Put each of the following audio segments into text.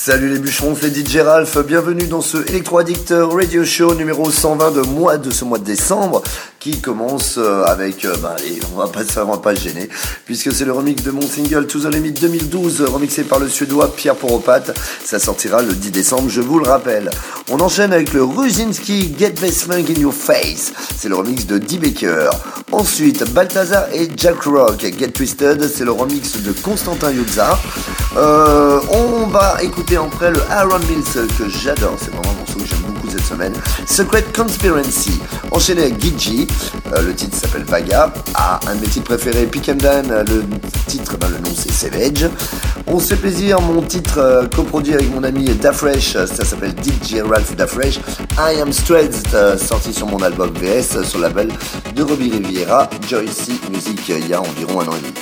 Salut les bûcherons, c'est DJ Ralph, bienvenue dans ce Electro Addict Radio Show numéro 120 de mois de ce mois de décembre qui commence euh, avec, euh, bah allez, on va pas on va pas se gêner, puisque c'est le remix de mon single To The Limit 2012, remixé par le suédois Pierre Poropat, ça sortira le 10 décembre, je vous le rappelle. On enchaîne avec le Ruzinski Get Funk In Your Face, c'est le remix de D. Baker. Ensuite, Balthazar et Jack Rock, Get Twisted, c'est le remix de Constantin Yuzza. Euh, on va écouter après le Aaron Mills que j'adore, c'est vraiment un morceau que j'aime cette semaine. Secret Conspiracy, enchaîné avec Gigi, euh, le titre s'appelle Vaga. Ah, un de mes titres préférés, Pick and Dan, le titre, ben, le nom c'est Savage. On se fait plaisir, mon titre euh, coproduit avec mon ami Dafresh, ça s'appelle DJ Ralph Dafresh. I Am euh, sorti sur mon album VS, sur la label de Robbie Riviera, Joycey Music, il y a environ un an et demi.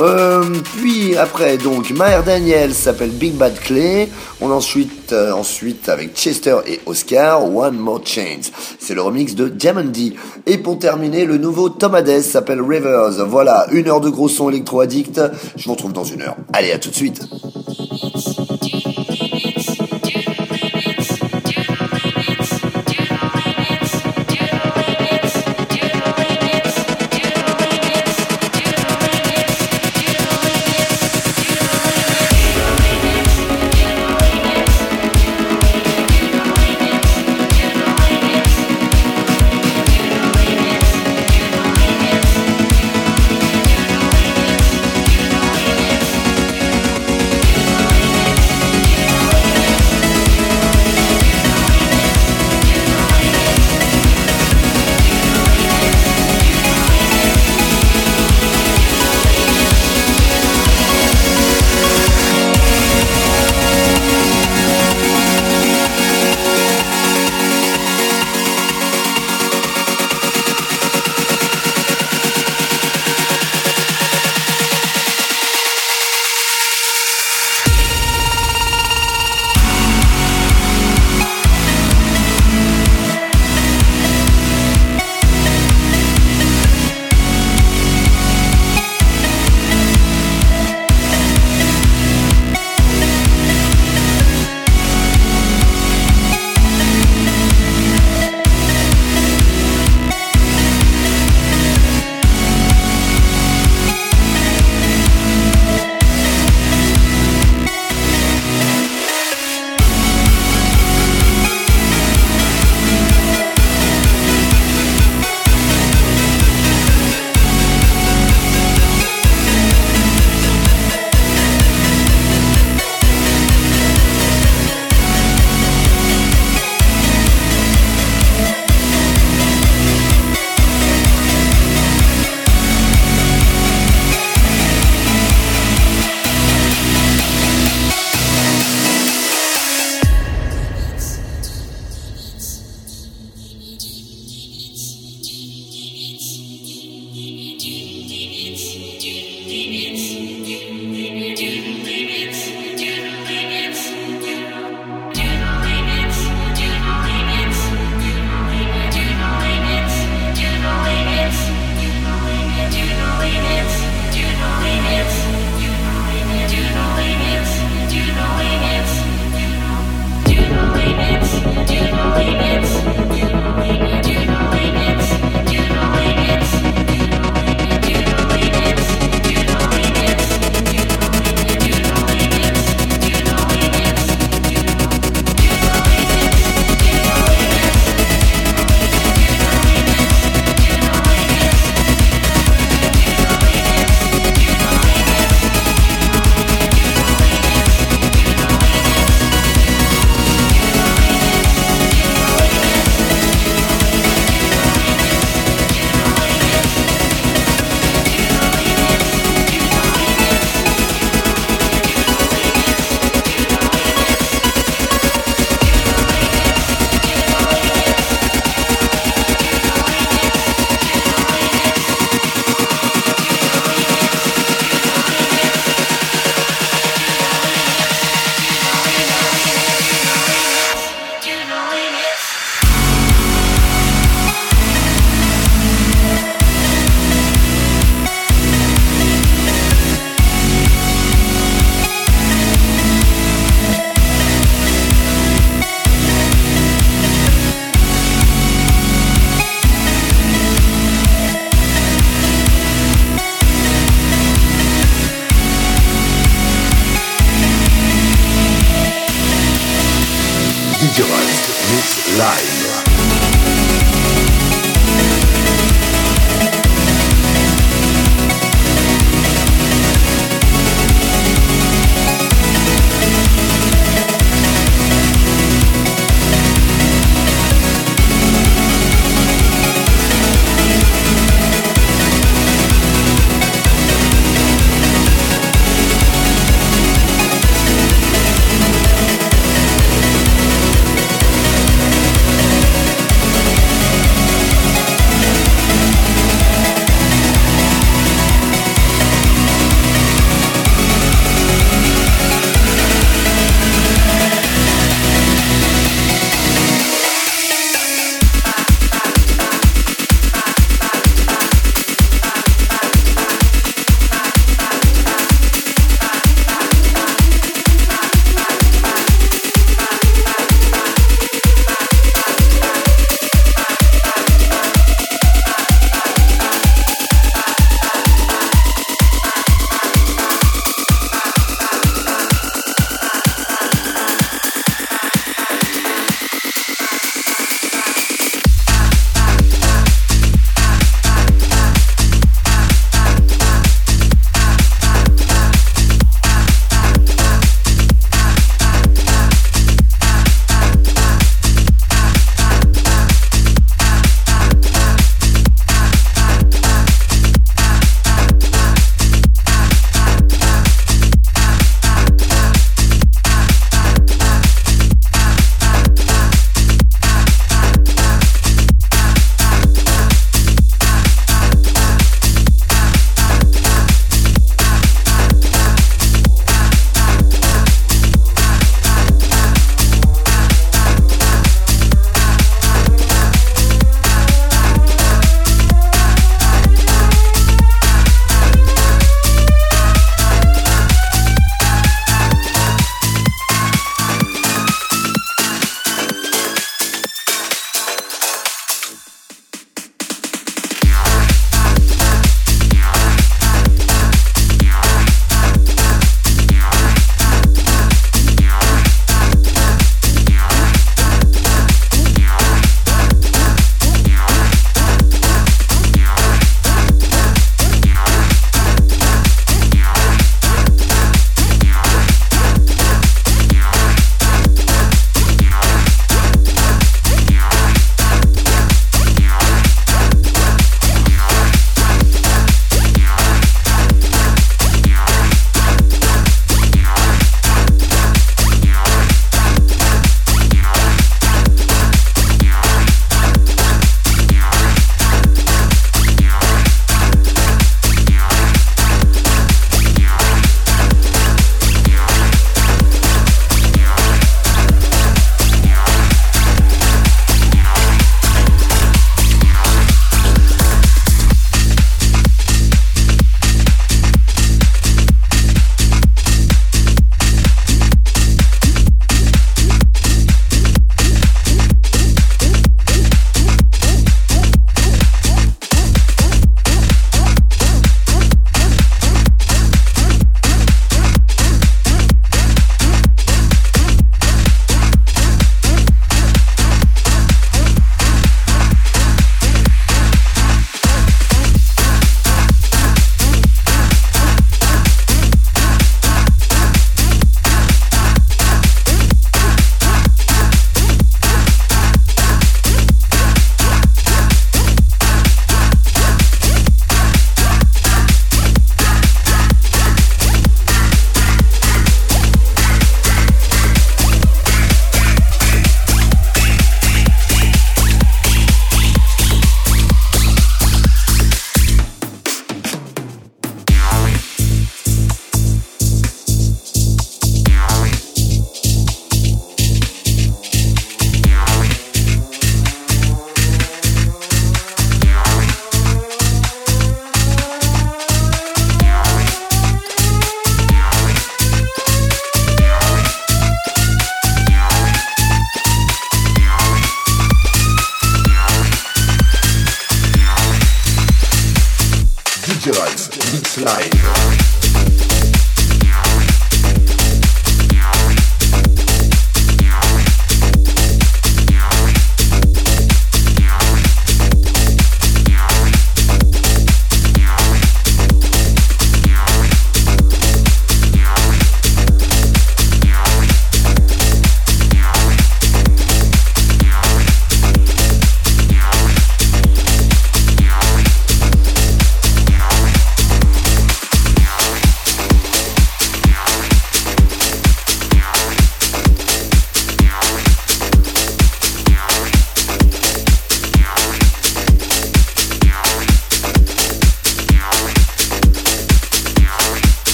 Euh, puis après, donc, Maher Daniel s'appelle Big Bad Clay. On ensuite, euh, ensuite avec Chester et Oscar, One More Chains. C'est le remix de Diamond D. Et pour terminer, le nouveau Tom Hades s'appelle Rivers. Voilà, une heure de gros son électro-addict. Je vous retrouve dans une heure. Allez, à tout de suite.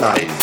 Ralph,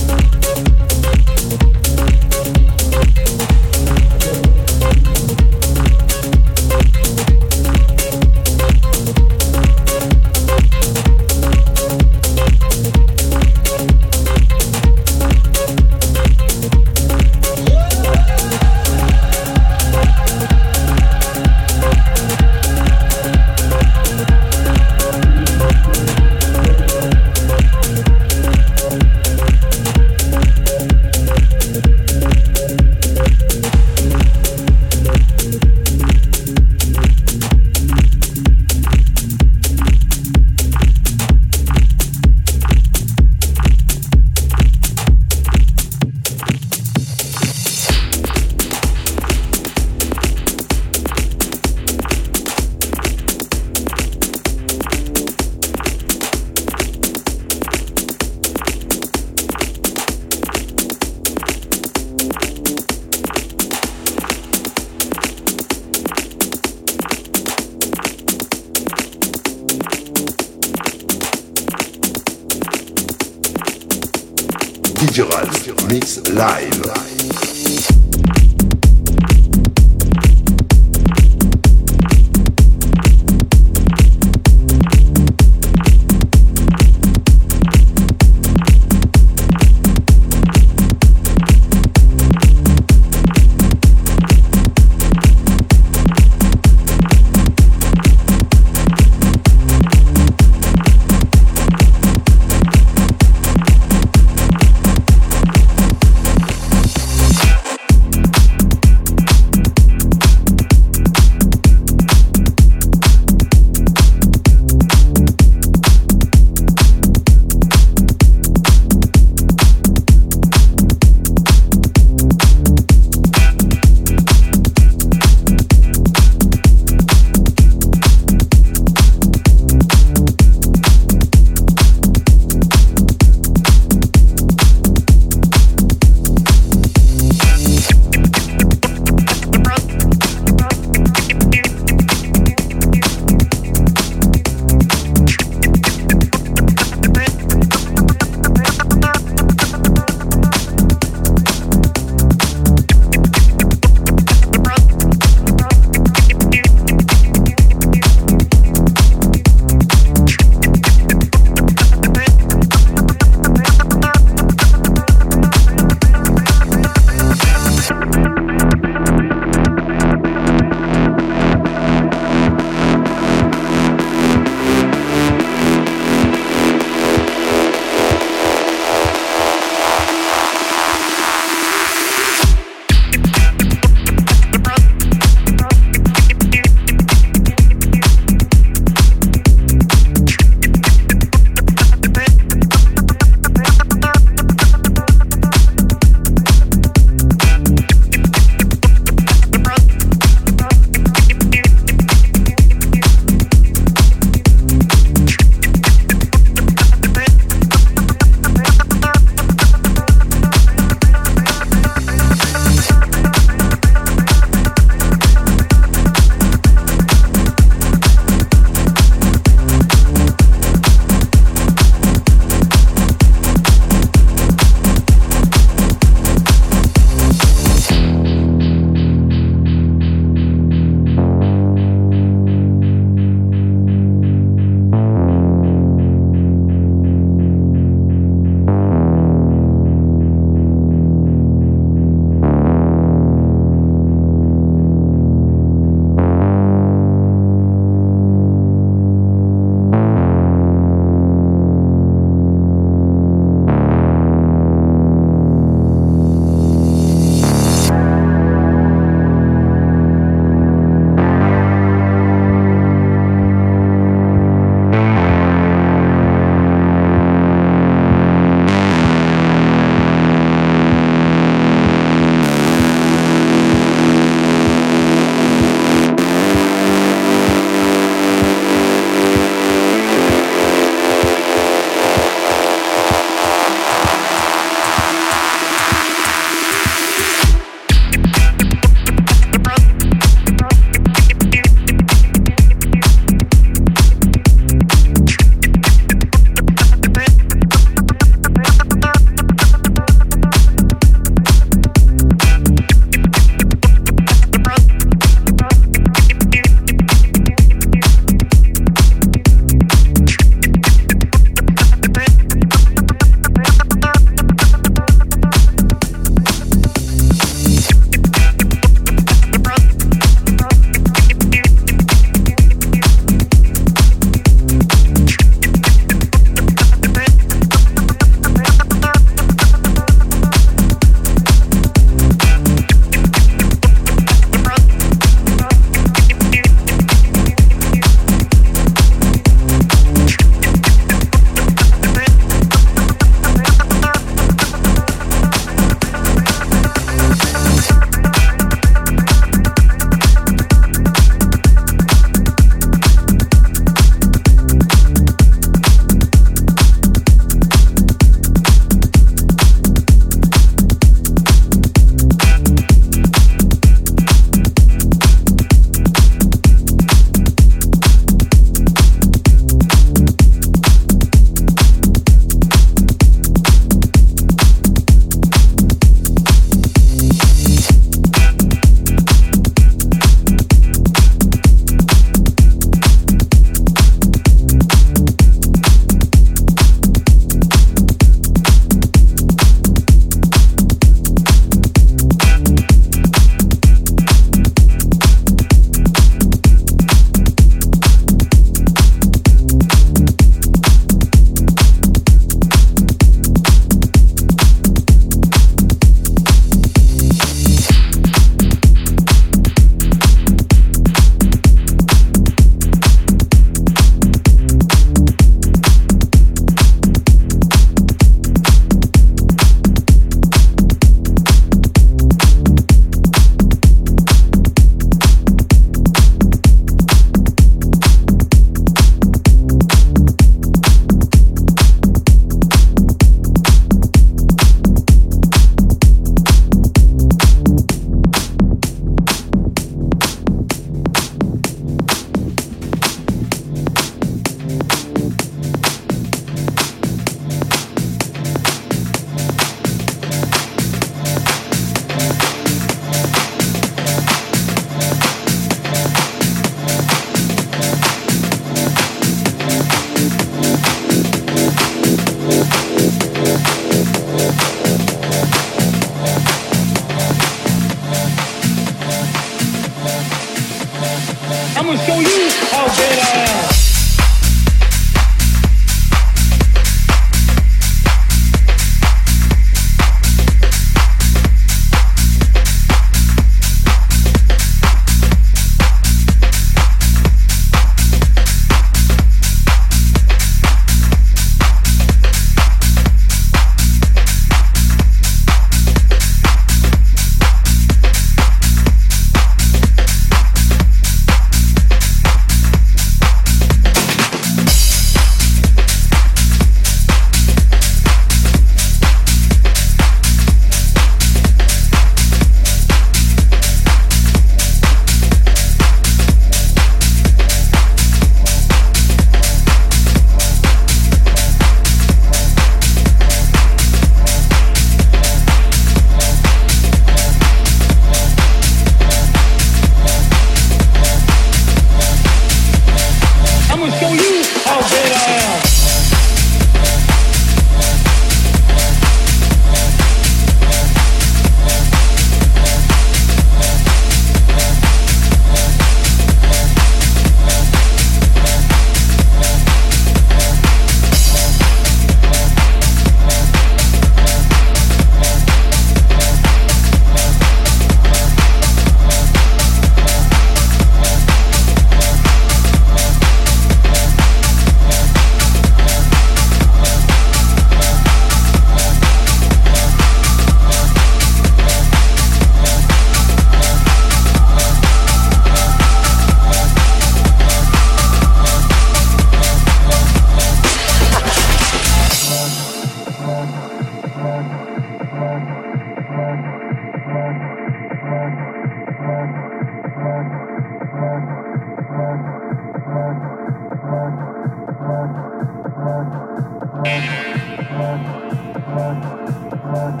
Thank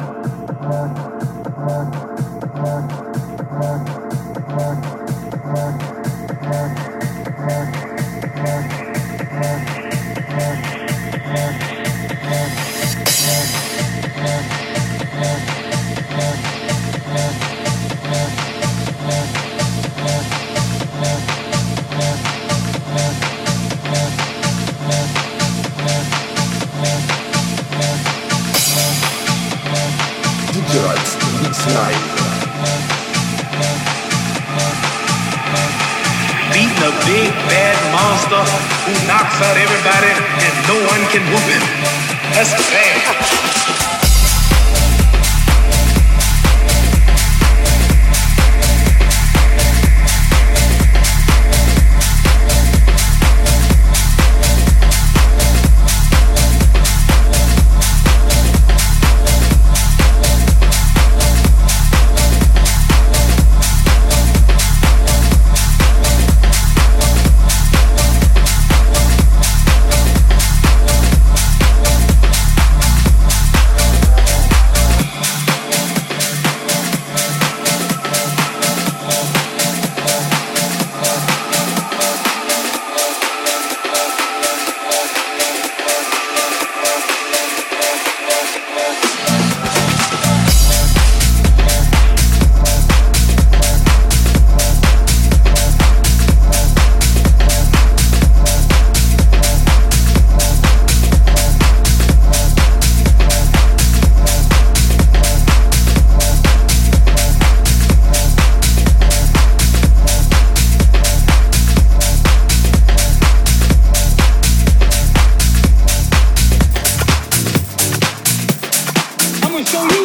you. so you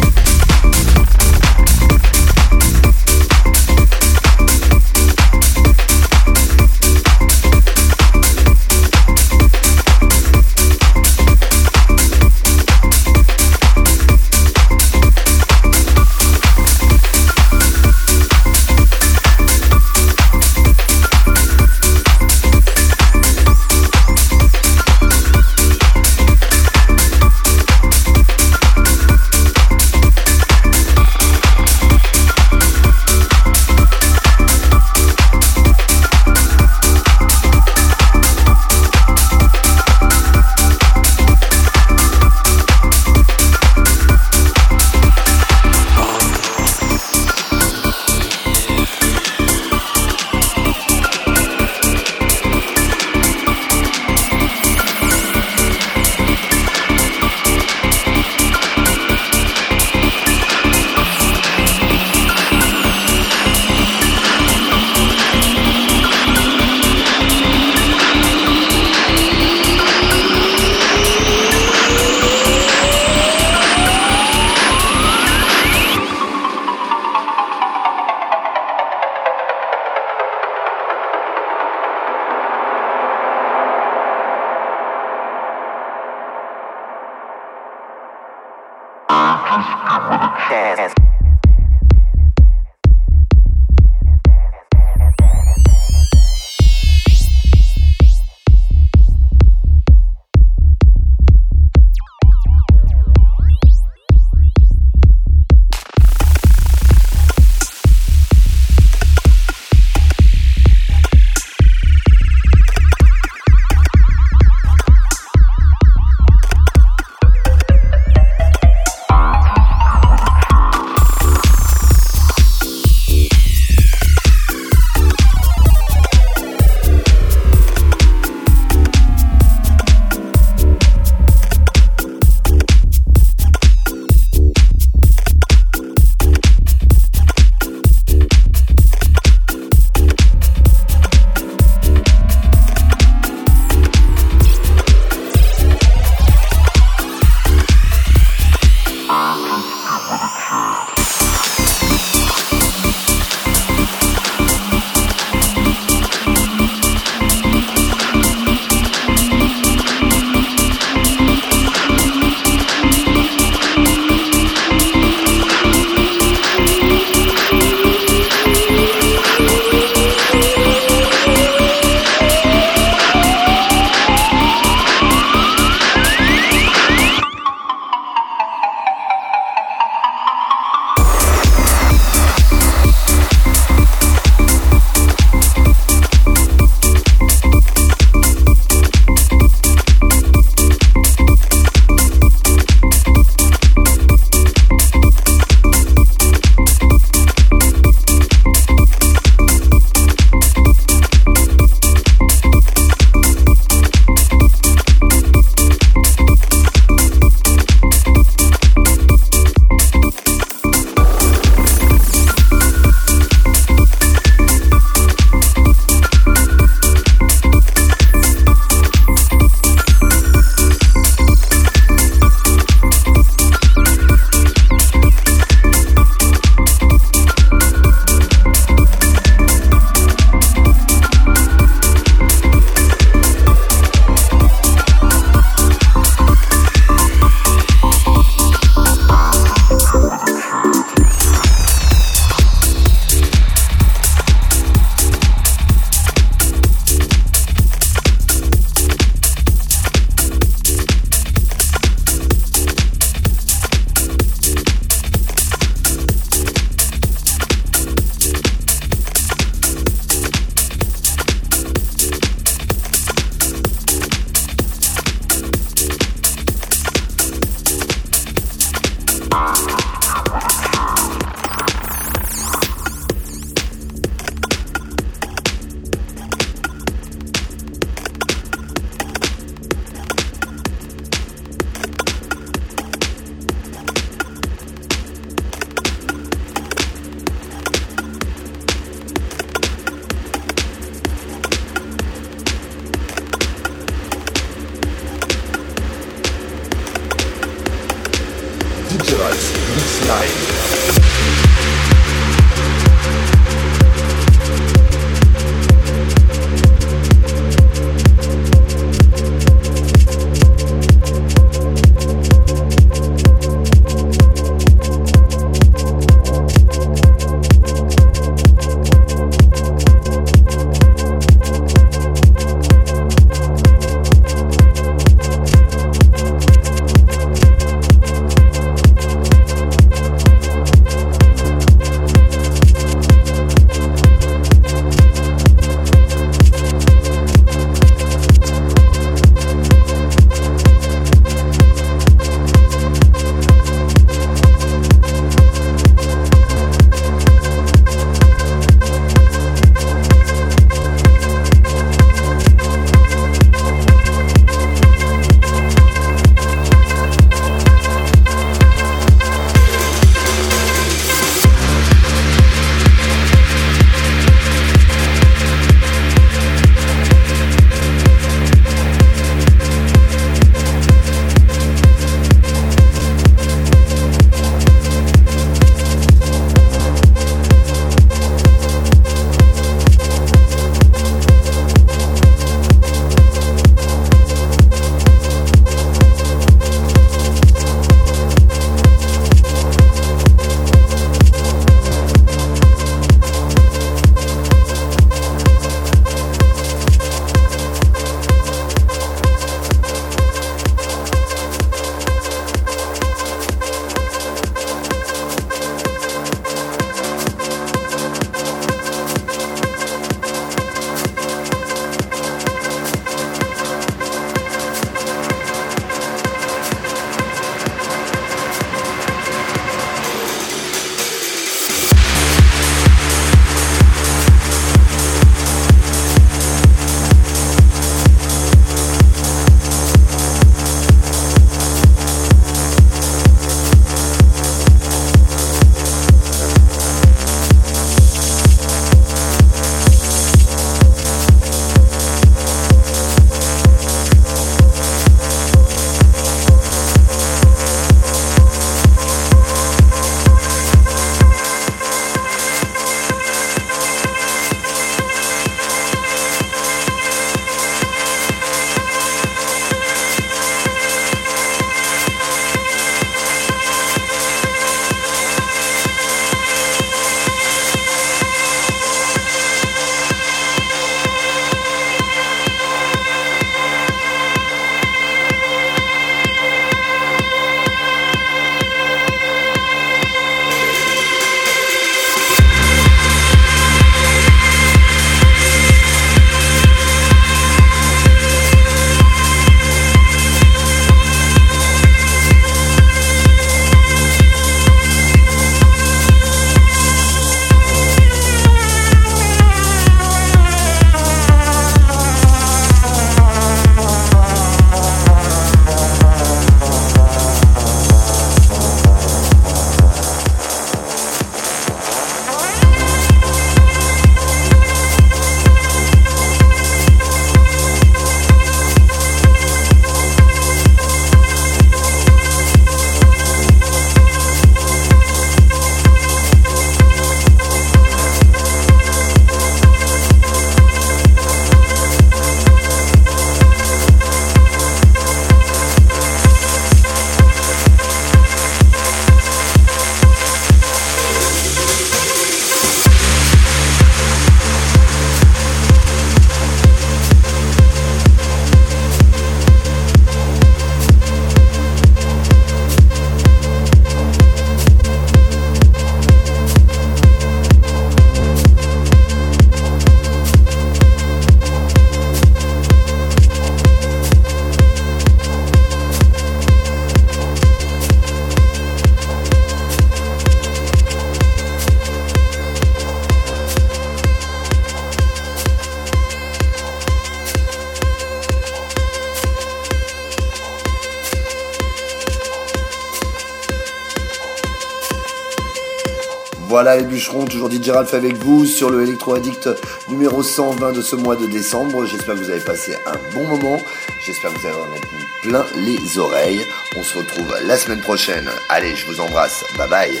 Voilà les bûcherons, toujours DJ Ralph avec vous sur le Electro Addict numéro 120 de ce mois de décembre. J'espère que vous avez passé un bon moment. J'espère que vous allez en plein les oreilles. On se retrouve la semaine prochaine. Allez, je vous embrasse. Bye bye.